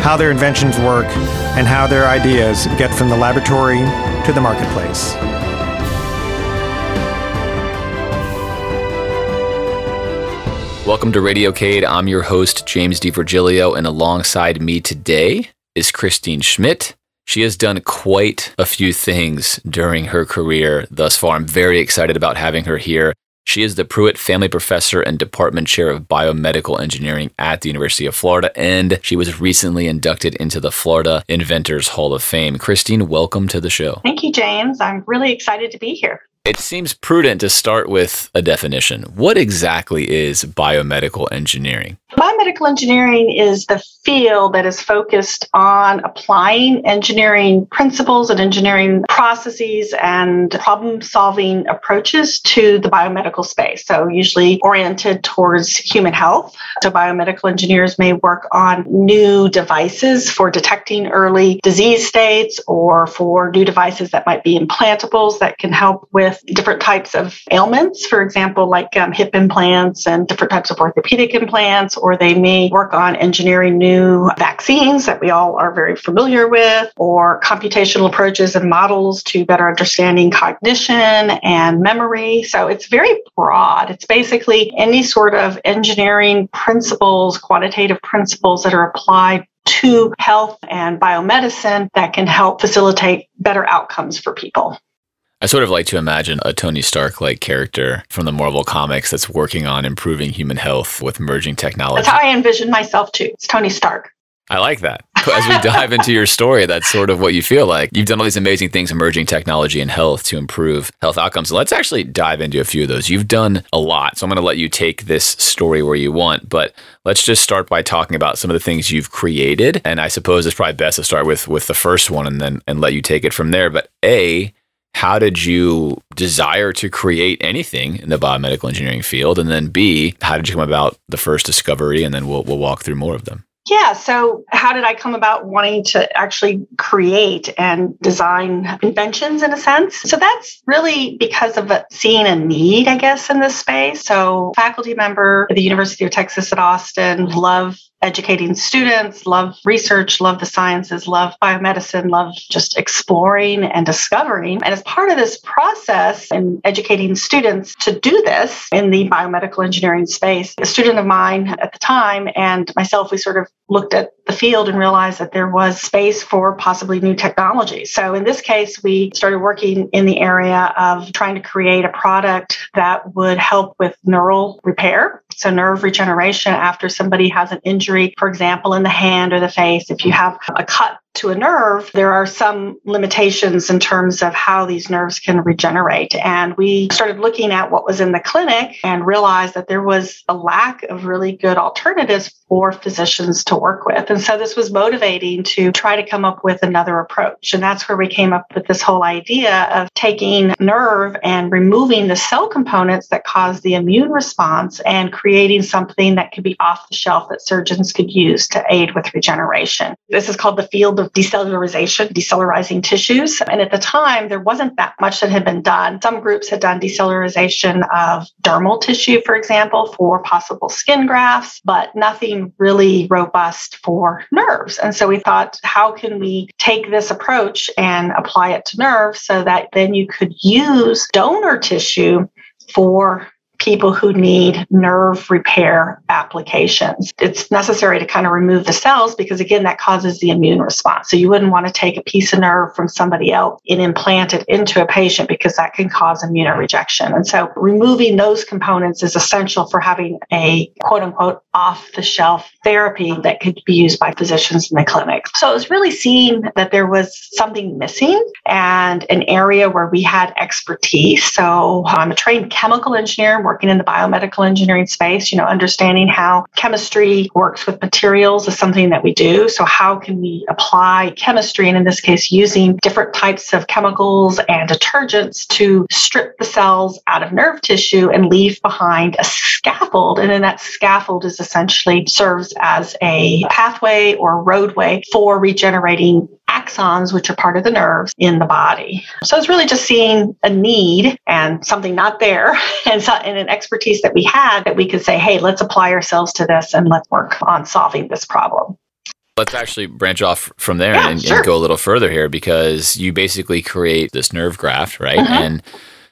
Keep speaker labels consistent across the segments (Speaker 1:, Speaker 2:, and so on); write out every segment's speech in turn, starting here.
Speaker 1: how their inventions work, and how their ideas get from the laboratory to the marketplace.
Speaker 2: Welcome to Radio Cade. I'm your host, James DiVirgilio, and alongside me today is Christine Schmidt. She has done quite a few things during her career thus far. I'm very excited about having her here. She is the Pruitt Family Professor and Department Chair of Biomedical Engineering at the University of Florida, and she was recently inducted into the Florida Inventors Hall of Fame. Christine, welcome to the show.
Speaker 3: Thank you, James. I'm really excited to be here.
Speaker 2: It seems prudent to start with a definition. What exactly is biomedical engineering?
Speaker 3: Biomedical engineering is the field that is focused on applying engineering principles and engineering processes and problem solving approaches to the biomedical space. So, usually oriented towards human health. So, biomedical engineers may work on new devices for detecting early disease states or for new devices that might be implantables that can help with different types of ailments. For example, like um, hip implants and different types of orthopedic implants or they may work on engineering new vaccines that we all are very familiar with, or computational approaches and models to better understanding cognition and memory. So it's very broad. It's basically any sort of engineering principles, quantitative principles that are applied to health and biomedicine that can help facilitate better outcomes for people.
Speaker 2: I sort of like to imagine a Tony Stark like character from the Marvel comics that's working on improving human health with merging technology.
Speaker 3: That's how I envision myself too. It's Tony Stark.
Speaker 2: I like that. As we dive into your story, that's sort of what you feel like. You've done all these amazing things, emerging technology and health to improve health outcomes. Let's actually dive into a few of those. You've done a lot. So I'm going to let you take this story where you want, but let's just start by talking about some of the things you've created. And I suppose it's probably best to start with with the first one and then and let you take it from there. But A, how did you desire to create anything in the biomedical engineering field? And then B, how did you come about the first discovery? And then we'll, we'll walk through more of them.
Speaker 3: Yeah. So, how did I come about wanting to actually create and design inventions in a sense? So, that's really because of seeing a need, I guess, in this space. So, faculty member at the University of Texas at Austin, love educating students, love research, love the sciences, love biomedicine, love just exploring and discovering. And as part of this process in educating students to do this in the biomedical engineering space, a student of mine at the time and myself, we sort of looked at the field and realized that there was space for possibly new technology. So in this case, we started working in the area of trying to create a product that would help with neural repair. So nerve regeneration after somebody has an injury, for example, in the hand or the face. If you have a cut to a nerve, there are some limitations in terms of how these nerves can regenerate. And we started looking at what was in the clinic and realized that there was a lack of really good alternatives for physicians to work with. And so this was motivating to try to come up with another approach. And that's where we came up with this whole idea of taking nerve and removing the cell components that cause the immune response and creating something that could be off the shelf that surgeons could use to aid with regeneration. This is called the field of decellularization, decellularizing tissues. And at the time, there wasn't that much that had been done. Some groups had done decellularization of dermal tissue, for example, for possible skin grafts, but nothing really robust for nerves. And so we thought, how can we take this approach and apply it to nerves so that then you could use donor tissue for people who need nerve repair applications. It's necessary to kind of remove the cells because, again, that causes the immune response. So you wouldn't want to take a piece of nerve from somebody else and implant it into a patient because that can cause immunorejection. And so removing those components is essential for having a quote unquote off the shelf therapy that could be used by physicians in the clinic. So it was really seeing that there was something missing and an area where we had expertise. So I'm a trained chemical engineer working in the biomedical engineering space. You know, understanding how chemistry works with materials is something that we do. So, how can we apply chemistry, and in this case, using different types of chemicals and detergents to strip the cells out of nerve tissue and leave behind a scaffold? And then that scaffold is essentially serves as a pathway or roadway for regenerating axons, which are part of the nerves in the body. So it's really just seeing a need and something not there and, so, and an expertise that we had that we could say, hey, let's apply ourselves to this and let's work on solving this problem.
Speaker 2: Let's actually branch off from there yeah, and, sure. and, go a little further here because you basically create this nerve graft, right? Mm-hmm. And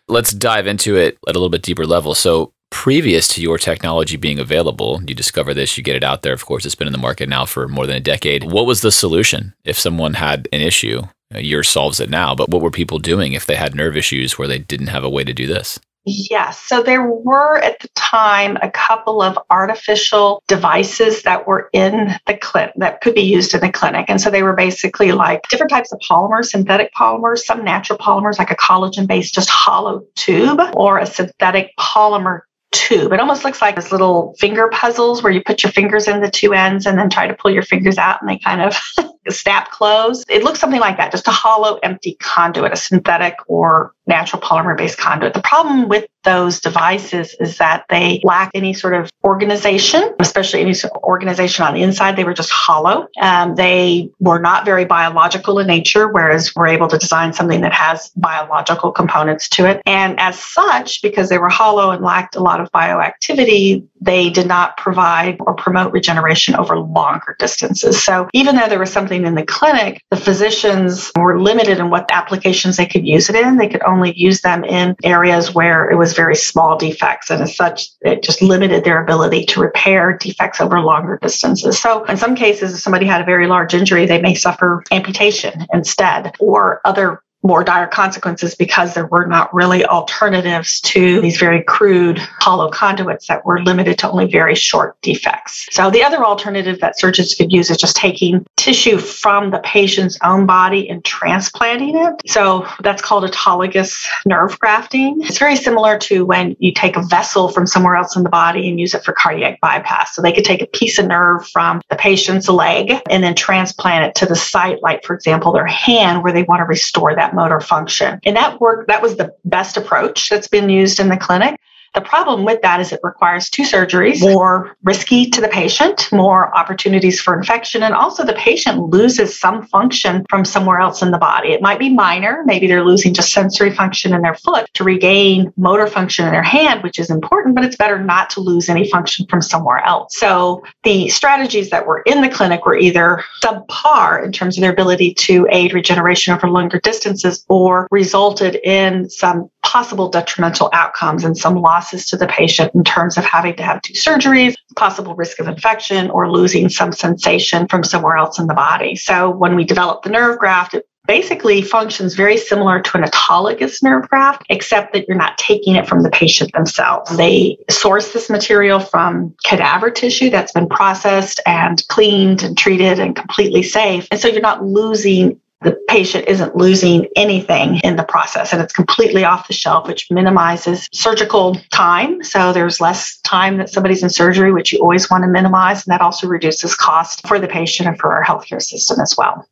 Speaker 2: let's dive into it at a little bit deeper level. So, previous to your technology being available, you discover this, you get it out there. Of course, it's been in the market now for more than a decade. What was the solution if someone had an issue? Uh, yours solves it now, but what were people doing if they had nerve issues where they didn't have a way to do this?
Speaker 3: Yes. So there were at the time a couple of artificial devices that were in the clinic that could be used in the clinic. And so they were basically like different types of polymers, synthetic polymers, some natural polymers like a collagen based just hollow tube or a synthetic polymer tube. It almost looks like this little finger puzzles where you put your fingers in the two ends and then try to pull your fingers out and they kind of snap close. It looks something like that, just a hollow, empty conduit, a synthetic or natural polymer based conduit. The problem with those devices is that they lack any sort of organization, especially any sort of organization on the inside. They were just hollow. Um, they were not very biological in nature, whereas we're able to design something that has biological components to it. And as such, because they were hollow and lacked a lot of bioactivity, they did not provide or promote regeneration over longer distances. So even though there was something in the clinic, the physicians were limited in what applications they could use it in. They could only use them in areas where it was very small defects. And as such, it just limited their ability to repair defects over longer distances. So in some cases, if somebody had a very large injury, they may suffer amputation instead or other more dire consequences because there were not really alternatives to these very crude hollow conduits that were limited to only very short defects. So the other alternative that surgeons could use is just taking tissue from the patient's own body and transplanting it. So that's called autologous nerve grafting. It's very similar to when you take a vessel from somewhere else in the body and use it for cardiac bypass. So they could take a piece of nerve from the patient's leg and then transplant it to the site, like for example, their hand where they want to restore that that motor function. And that work, that was the best approach that's been used in the clinic. The problem with that is it requires two surgeries, more risky to the patient, more opportunities for infection, and also the patient loses some function from somewhere else in the body. It might be minor, maybe they're losing just sensory function in their foot to regain motor function in their hand, which is important, but it's better not to lose any function from somewhere else. So the strategies that were in the clinic were either subpar in terms of their ability to aid regeneration over longer distances or resulted in some possible detrimental outcomes and some losses to the patient in terms of having to have two surgeries, possible risk of infection, or losing some sensation from somewhere else in the body. So when we develop the nerve graft, it basically functions very similar to an autologous nerve graft, except that you're not taking it from the patient themselves. They source this material from cadaver tissue that's been processed and cleaned and treated and completely safe. And so you're not losing the patient isn't losing anything in the process and it's completely off the shelf, which minimizes surgical time. So there's less time that somebody's in surgery, which you always want to minimize. And that also reduces cost for the patient and for our healthcare system as well.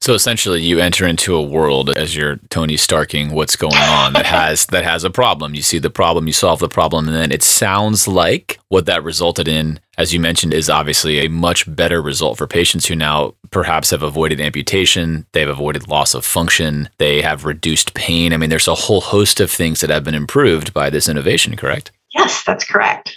Speaker 2: So essentially, you enter into a world as you're Tony Starking what's going on that has that has a problem. You see the problem, you solve the problem, and then it sounds like what that resulted in, as you mentioned, is obviously a much better result for patients who now perhaps have avoided amputation, they've avoided loss of function, they have reduced pain. I mean, there's a whole host of things that have been improved by this innovation. Correct?
Speaker 3: Yes, that's correct.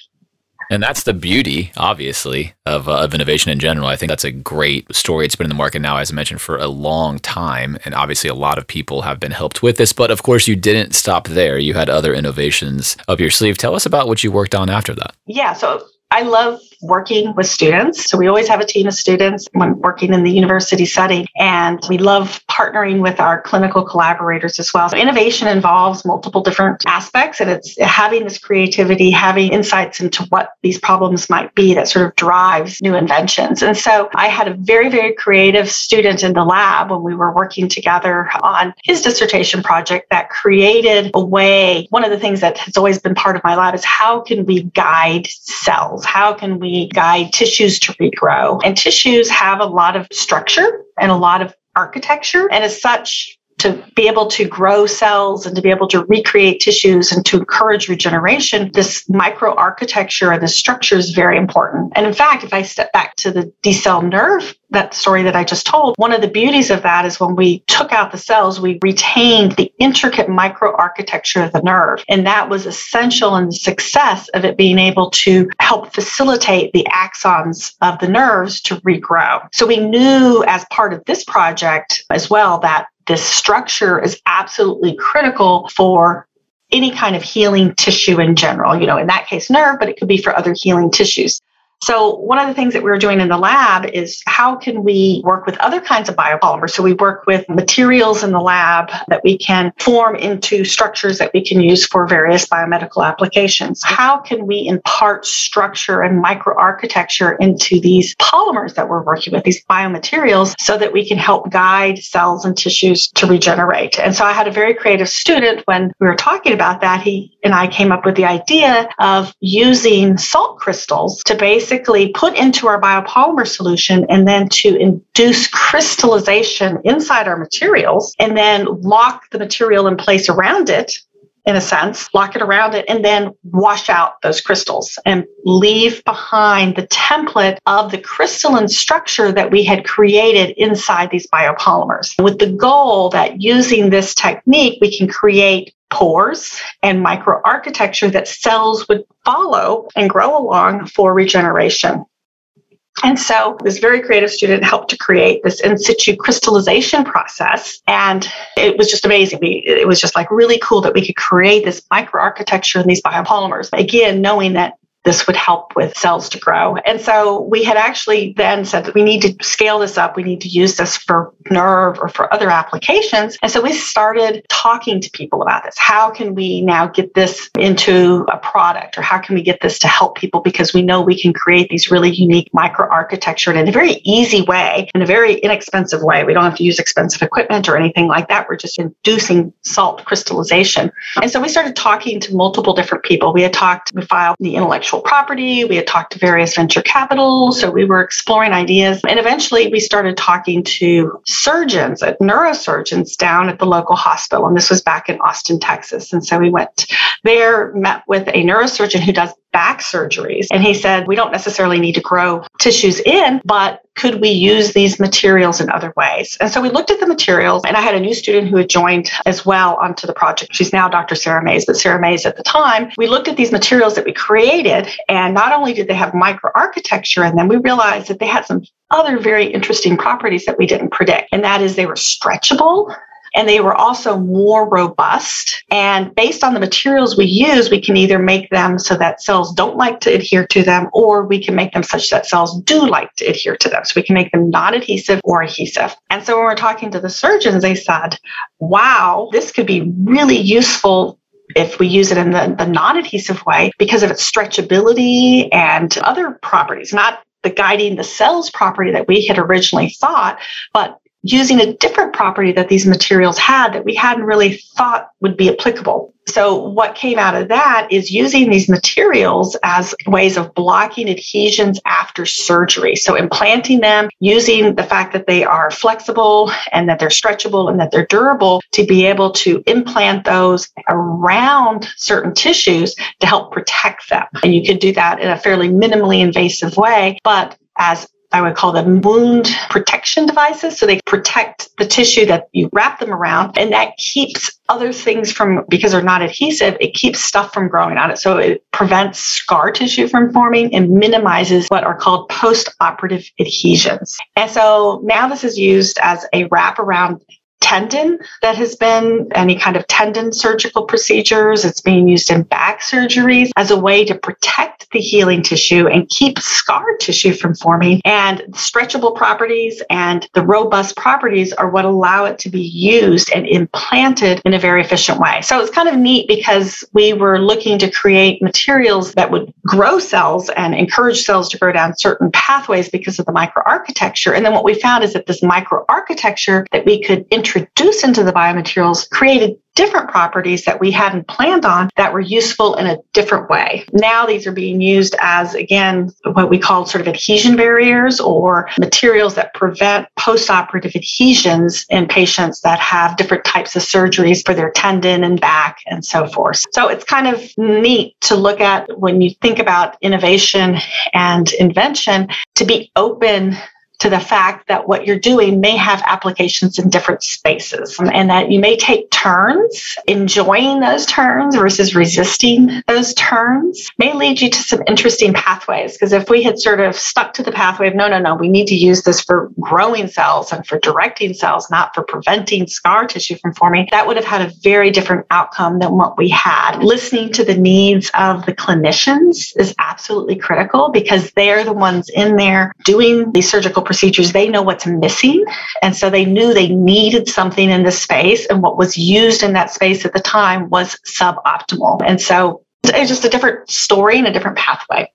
Speaker 2: And that's the beauty, obviously, of, uh, of innovation in general. I think that's a great story. It's been in the market now, as I mentioned, for a long time. And obviously, a lot of people have been helped with this. But of course, you didn't stop there. You had other innovations up your sleeve. Tell us about what you worked on after that.
Speaker 3: Yeah. So I love working with students. So we always have a team of students when working in the university setting. And we love partnering with our clinical collaborators as well. So innovation involves multiple different aspects and it's having this creativity, having insights into what these problems might be that sort of drives new inventions. And so I had a very, very creative student in the lab when we were working together on his dissertation project that created a way. One of the things that has always been part of my lab is how can we guide cells? How can we guide tissues to regrow? And tissues have a lot of structure and a lot of architecture. And as such, to be able to grow cells and to be able to recreate tissues and to encourage regeneration, this microarchitecture and the structure is very important. And in fact, if I step back to the decell nerve, that story that I just told, one of the beauties of that is when we took out the cells, we retained the intricate microarchitecture of the nerve. And that was essential in the success of it being able to help facilitate the axons of the nerves to regrow. So we knew as part of this project as well that this structure is absolutely critical for any kind of healing tissue in general. You know, in that case, nerve, but it could be for other healing tissues. So one of the things that we are doing in the lab is how can we work with other kinds of biopolymers? So we work with materials in the lab that we can form into structures that we can use for various biomedical applications. How can we impart structure and microarchitecture into these polymers that we're working with, these biomaterials, so that we can help guide cells and tissues to regenerate? And so I had a very creative student when we were talking about that. He and I came up with the idea of using salt crystals to base basically put into our biopolymer solution and then to induce crystallization inside our materials and then lock the material in place around it in a sense, lock it around it, and then wash out those crystals and leave behind the template of the crystalline structure that we had created inside these biopolymers. With the goal that using this technique, we can create pores and microarchitecture that cells would follow and grow along for regeneration. And so this very creative student helped to create this in situ crystallization process. And it was just amazing. We, it was just like really cool that we could create this microarchitecture in these biopolymers. Again, knowing that this would help with cells to grow. And so we had actually then said that we need to scale this up. We need to use this for nerve or for other applications. And so we started talking to people about this. How can we now get this into a product or how can we get this to help people? Because we know we can create these really unique microarchitecture in a very easy way, in a very inexpensive way. We don't have to use expensive equipment or anything like that. We're just inducing salt crystallization. And so we started talking to multiple different people. We had talked, we filed the intellectual intellectual property. We had talked to various venture capital. So we were exploring ideas. And eventually we started talking to surgeons, uh, neurosurgeons down at the local hospital. And this was back in Austin, Texas. And so we went there, met with a neurosurgeon who does back surgeries. And he said, we don't necessarily need to grow tissues in, but could we use these materials in other ways? And so we looked at the materials, and I had a new student who had joined as well onto the project. She's now Dr. Sarah Mays, but Sarah Mays at the time, we looked at these materials that we created, and not only did they have microarchitecture in them, we realized that they had some other very interesting properties that we didn't predict. And that is they were stretchable, and they were also more robust. And based on the materials we use, we can either make them so that cells don't like to adhere to them, or we can make them such that cells do like to adhere to them. So we can make them non adhesive or adhesive. And so when we're talking to the surgeons, they said, wow, this could be really useful if we use it in the, the non adhesive way because of its stretchability and other properties, not the guiding the cells property that we had originally thought, but using a different property that these materials had that we hadn't really thought would be applicable. So, what came out of that is using these materials as ways of blocking adhesions after surgery. So, implanting them using the fact that they are flexible and that they're stretchable and that they're durable to be able to implant those around certain tissues to help protect them. And you could do that in a fairly minimally invasive way, but as I would call them wound protection devices. So they protect the tissue that you wrap them around, and that keeps other things from, because they're not adhesive, it keeps stuff from growing on it. So it prevents scar tissue from forming and minimizes what are called post operative adhesions. And so now this is used as a wrap around tendon that has been any kind of tendon surgical procedures. It's being used in back surgeries as a way to protect the healing tissue and keep scar tissue from forming. And stretchable properties and the robust properties are what allow it to be used and implanted in a very efficient way. So it's kind of neat because we were looking to create materials that would grow cells and encourage cells to grow down certain pathways because of the microarchitecture. And then what we found is that this microarchitecture that we could introduce into the biomaterials created different properties that we hadn't planned on that were useful in a different way. Now these are being used as, again, what we call sort of adhesion barriers or materials that prevent postoperative adhesions in patients that have different types of surgeries for their tendon and back and so forth. So it's kind of neat to look at when you think about innovation and invention to be open to the fact that what you're doing may have applications in different spaces and that you may take turns enjoying those turns versus resisting those turns may lead you to some interesting pathways. Because if we had sort of stuck to the pathway of no no no we need to use this for growing cells and for directing cells not for preventing scar tissue from forming that would have had a very different outcome than what we had. Listening to the needs of the clinicians is absolutely critical because they're the ones in there doing the surgical procedures, they know what's missing. And so they knew they needed something in this space. And what was used in that space at the time was suboptimal. And so it's just a different story and a different pathway.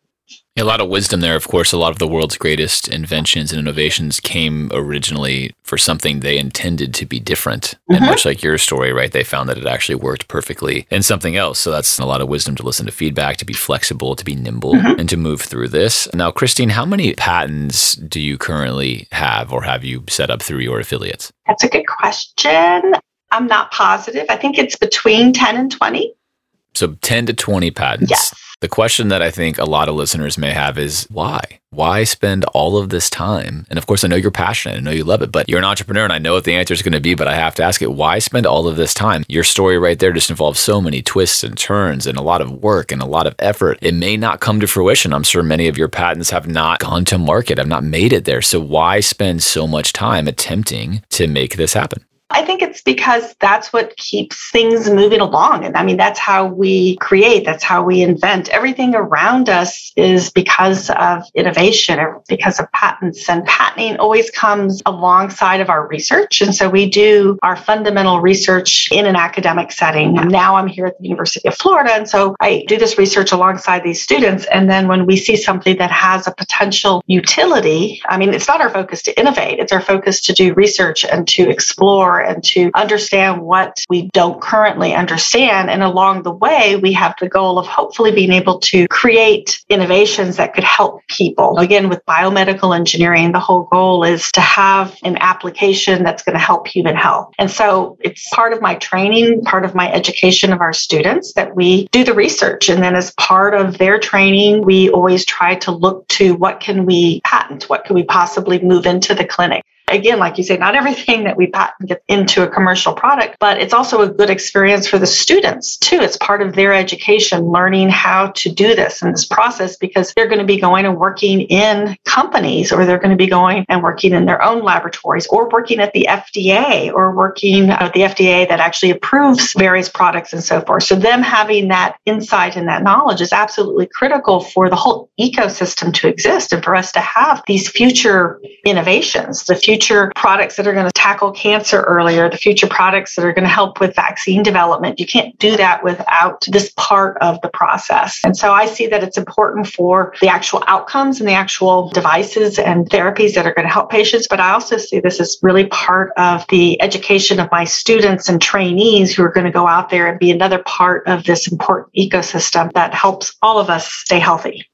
Speaker 2: A lot of wisdom there. Of course, a lot of the world's greatest inventions and innovations came originally for something they intended to be different. Mm-hmm. And much like your story, right? They found that it actually worked perfectly in something else. So that's a lot of wisdom to listen to feedback, to be flexible, to be nimble, mm-hmm. and to move through this. Now, Christine, how many patents do you currently have or have you set up through your affiliates?
Speaker 3: That's a good question. I'm not positive. I think it's between 10 and 20.
Speaker 2: So 10 to 20 patents.
Speaker 3: Yes.
Speaker 2: The question that I think a lot of listeners may have is why? Why spend all of this time? And of course, I know you're passionate, I know you love it, but you're an entrepreneur and I know what the answer is going to be, but I have to ask it why spend all of this time? Your story right there just involves so many twists and turns and a lot of work and a lot of effort. It may not come to fruition. I'm sure many of your patents have not gone to market, have not made it there. So why spend so much time attempting to make this happen?
Speaker 3: I think it's because that's what keeps things moving along. And I mean, that's how we create, that's how we invent. Everything around us is because of innovation or because of patents. And patenting always comes alongside of our research. And so we do our fundamental research in an academic setting. Now I'm here at the University of Florida. And so I do this research alongside these students. And then when we see something that has a potential utility, I mean, it's not our focus to innovate, it's our focus to do research and to explore and to understand what we don't currently understand. And along the way, we have the goal of hopefully being able to create innovations that could help people. Again, with biomedical engineering, the whole goal is to have an application that's going to help human health. And so it's part of my training, part of my education of our students that we do the research. And then as part of their training, we always try to look to what can we patent? What can we possibly move into the clinic? Again, like you say, not everything that we patent gets into a commercial product, but it's also a good experience for the students too. It's part of their education, learning how to do this in this process because they're going to be going and working in companies or they're going to be going and working in their own laboratories or working at the FDA or working at the FDA that actually approves various products and so forth. So them having that insight and that knowledge is absolutely critical for the whole ecosystem to exist and for us to have these future innovations, the future future products that are going to tackle cancer earlier, the future products that are going to help with vaccine development. You can't do that without this part of the process. And so I see that it's important for the actual outcomes and the actual devices and therapies that are going to help patients. But I also see this as really part of the education of my students and trainees who are going to go out there and be another part of this important ecosystem that helps all of us stay healthy.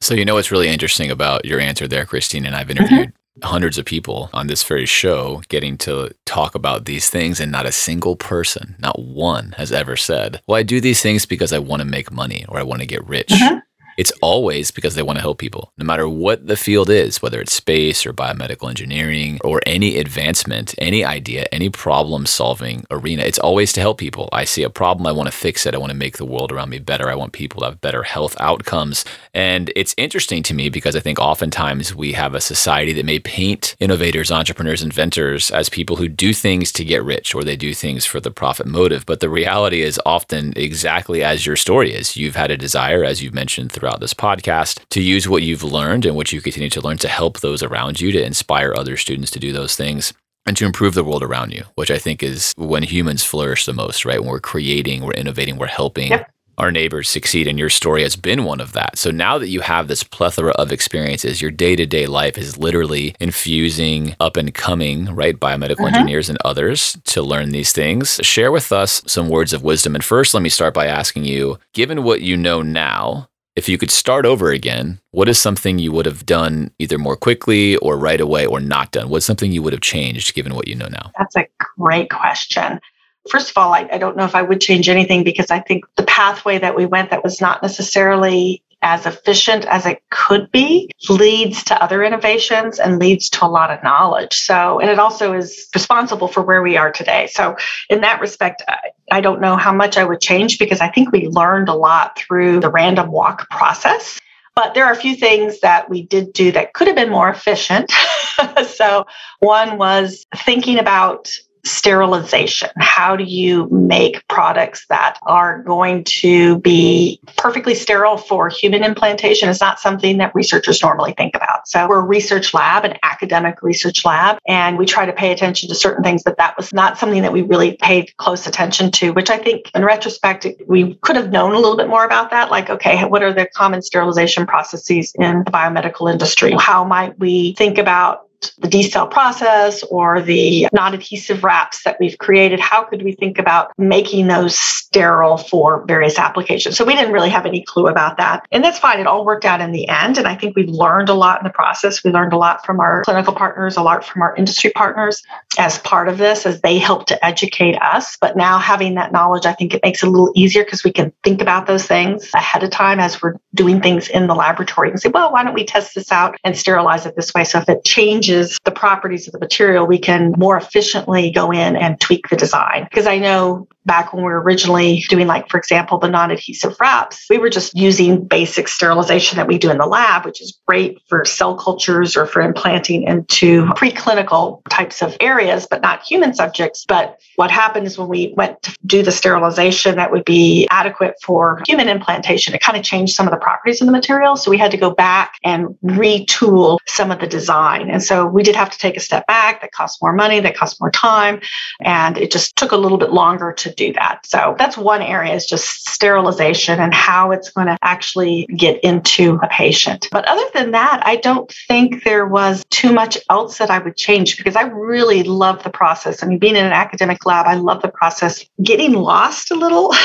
Speaker 2: So, you know what's really interesting about your answer there, Christine, and I've mm-hmm. interviewed hundreds of people on this very show getting to talk about these things and not a single person not one has ever said well i do these things because i want to make money or i want to get rich mm-hmm. It's always because they want to help people. No matter what the field is, whether it's space or biomedical engineering or any advancement, any idea, any problem solving arena, it's always to help people. I see a problem, I want to fix it. I want to make the world around me better. I want people to have better health outcomes. And it's interesting to me because I think oftentimes we have a society that may paint innovators, entrepreneurs, inventors as people who do things to get rich or they do things for the profit motive. But the reality is often exactly as your story is. You've had a desire, as you've mentioned throughout this podcast, to use what you've learned and what you continue to learn to help those around you, to inspire other students to do those things and to improve the world around you, which I think is when humans flourish the most, right? When we're creating, we're innovating, we're helping. Yep our neighbors succeed, and your story has been one of that. So now that you have this plethora of experiences, your day to day life is literally infusing up and coming, right, biomedical uh-huh. engineers and others to learn these things. Share with us some words of wisdom. And first, let me start by asking you given what you know now, if you could start over again, what is something you would have done either more quickly or right away or not done? What's something you would have changed given what you know now?
Speaker 3: That's a great question first of all, I, I, don't know if I would change anything because I think the pathway that we went that was not necessarily as efficient as it could be leads to other innovations and leads to a lot of knowledge. So, and it also is responsible for where we are today. So, in that respect, I, don't know how much I would change because I think we learned a lot through the random walk process. But there are a few things that we did do that could have been more efficient. so, one was thinking about sterilization. How do you make products that are going to be perfectly sterile for human implantation? Is not something that researchers normally think about. So we're a research lab, an academic research lab, and we try to pay attention to certain things, but that was not something that we really paid close attention to, which I think in retrospect, we could have known a little bit more about that. Like, okay, what are the common sterilization processes in the biomedical industry? How might we think about the decell process or the non-adhesive wraps that we've created how could we think about making those sterile for various applications? So we didn't really have any clue about that. And that's fine. It all worked out in the end. And i think we've learned a lot in the process. We learned a lot from our clinical partners a lot from our industry partners as part of this as they help to educate us. But now having that knowledge i think it makes it a little easier because we can think about those things ahead of time as we're doing things in the laboratory and say well why don't we test this out and sterilize it this way? So if it changes changes the properties of the material, we can more efficiently go in and tweak the design. Because I know back when we were originally doing, like, for example, the non adhesive wraps, we were just using basic sterilization that we do in the lab, which is great for cell cultures or for implanting into preclinical types of areas, but not human subjects. But what happened is when we went to do the sterilization that would be adequate for human implantation, it kind of changed some of the properties of the material. So we had to go back and retool some of the design. And so we did have to take a step back. That cost more money, that cost more time. And it just took a little bit longer to do that. So that's one area is just sterilization and how it's going to actually get into a patient. But other than that, I don't think there was too much else that I would change because I really love the process. I mean, being in an academic lab, I love the process. Getting lost a little.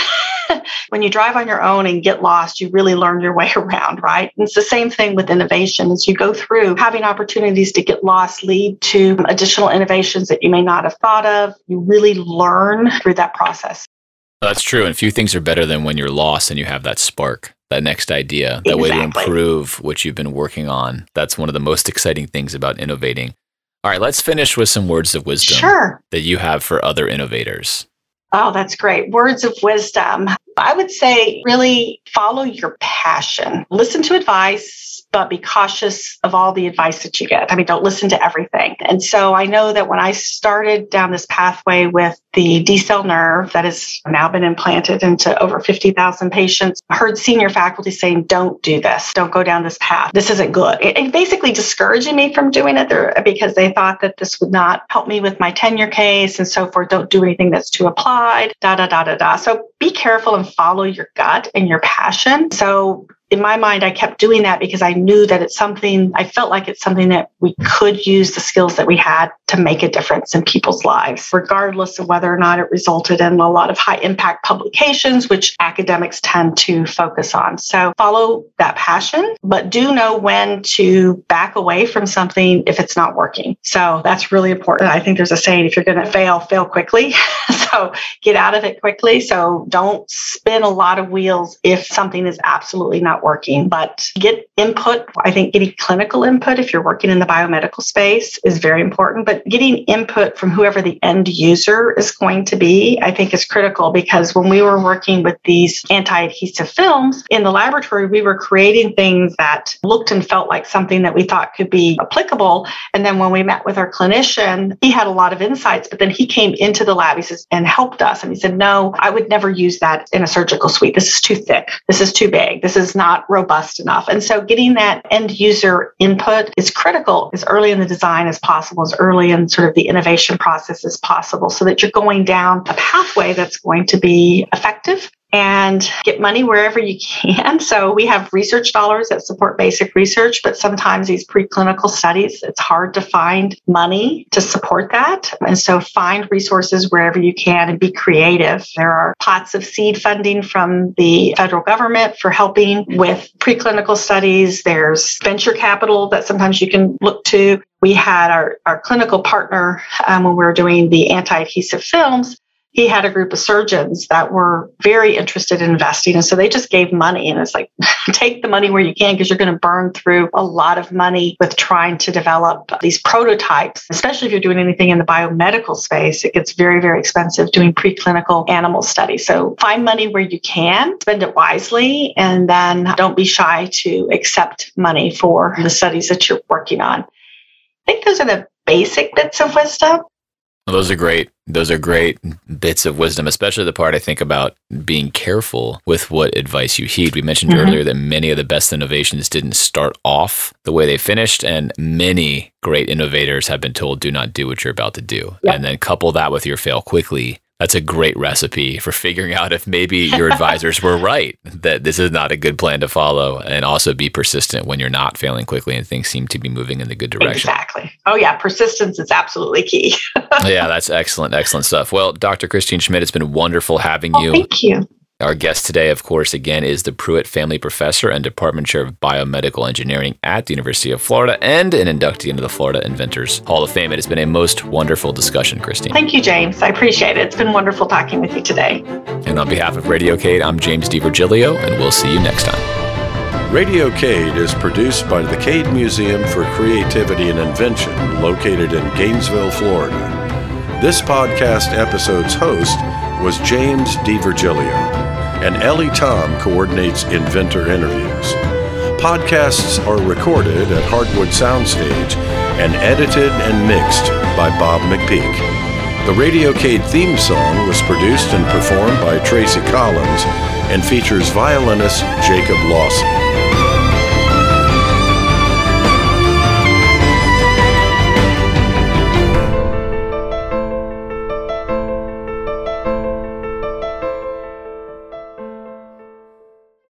Speaker 3: when you drive on your own and get lost, you really learn your way around, right? And it's the same thing with innovation. As you go through, having opportunities to get lost lead to additional innovations that you may not have thought of. You really learn through that process.
Speaker 2: That's true. And few things are better than when you're lost and you have that spark, that next idea, that exactly. way to improve what you've been working on. That's one of the most exciting things about innovating. All right, let's finish with some words of wisdom
Speaker 3: sure.
Speaker 2: that you have for other innovators.
Speaker 3: Oh, that's great. Words of wisdom. I would say really follow your passion. Listen to advice, but be cautious of all the advice that you get. I mean, don't listen to everything. And so I know that when I started down this pathway with the decell nerve that has now been implanted into over 50,000 patients, I heard senior faculty saying, don't do this. Don't go down this path. This isn't good. It, basically discouraging me from doing it because they thought that this would not help me with my tenure case and so forth. Don't do anything that's too applied, da, da, da, da, da. So be careful and follow your gut and your passion. So in my mind, I kept doing that because I knew that it's something, I felt like it's something that we could use the skills that we had to make a difference in people's lives, regardless of whether or not it resulted in a lot of high impact publications, which academics tend to focus on. So follow that passion, but do know when to back away from something if it's not working. So that's really important. I think there's a saying if you're going to fail, fail quickly. so get out of it quickly. So don't spin a lot of wheels if something is absolutely not working. But get input. I think getting clinical input if you're working in the biomedical space is very important. But getting input from whoever the end user is going to be, I think is critical because when we were working with these anti adhesive films in the laboratory, we were creating things that looked and felt like something that we thought could be applicable. And then when we met with our clinician, he had a lot of insights, but then he came into the lab he says, and helped us. And he said, No, I would never use that in a surgical suite. This is too thick. This is too big. This is not robust enough. And so getting that end user input is critical as early in the design as possible, as early in sort of the innovation process as possible, so that you're going down a pathway that's going to be effective and get money wherever you can. So we have research dollars that support basic research, but sometimes these preclinical studies, it's hard to find money to support that. And so find resources wherever you can and be creative. There are pots of seed funding from the federal government for helping with preclinical studies. There's venture capital that sometimes you can look to. We had our, our clinical partner um, when we were doing the anti adhesive films he had a group of surgeons that were very interested in investing. And so they just gave money. And it's like, take the money where you can because you're going to burn through a lot of money with trying to develop these prototypes, especially if you're doing anything in the biomedical space. It gets very, very expensive doing preclinical animal studies. So find money where you can, spend it wisely, and then don't be shy to accept money for the studies that you're working on. I think those are the basic bits of wisdom.
Speaker 2: Those are great. Those are great bits of wisdom, especially the part I think about being careful with what advice you heed. We mentioned mm-hmm. earlier that many of the best innovations didn't start off the way they finished, and many great innovators have been told, do not do what you're about to do. Yep. And then couple that with your fail quickly that's a great recipe for figuring out if maybe your advisors were right that this is not a good plan to follow and also be persistent when you're not failing quickly and things seem to be moving in the good direction.
Speaker 3: Exactly. Oh yeah, persistence is absolutely key.
Speaker 2: yeah, that's excellent, excellent stuff. Well, Dr. Christine Schmidt, it's been wonderful having
Speaker 3: oh,
Speaker 2: you.
Speaker 3: Thank you.
Speaker 2: Our guest today, of course, again, is the Pruitt Family Professor and Department Chair of Biomedical Engineering at the University of Florida and an inductee into the Florida Inventors Hall of Fame. It has been a most wonderful discussion, Christine.
Speaker 3: Thank you, James. I appreciate it. It's been wonderful talking with you today.
Speaker 2: And on behalf of Radio Cade, I'm James DiVirgilio, and we'll see you next time.
Speaker 4: Radio Cade is produced by the Cade Museum for Creativity and Invention, located in Gainesville, Florida. This podcast episode's host was James DiVirgilio and Ellie Tom coordinates inventor interviews. Podcasts are recorded at Hardwood Soundstage and edited and mixed by Bob McPeak. The Radio Cade theme song was produced and performed by Tracy Collins and features violinist Jacob Lawson.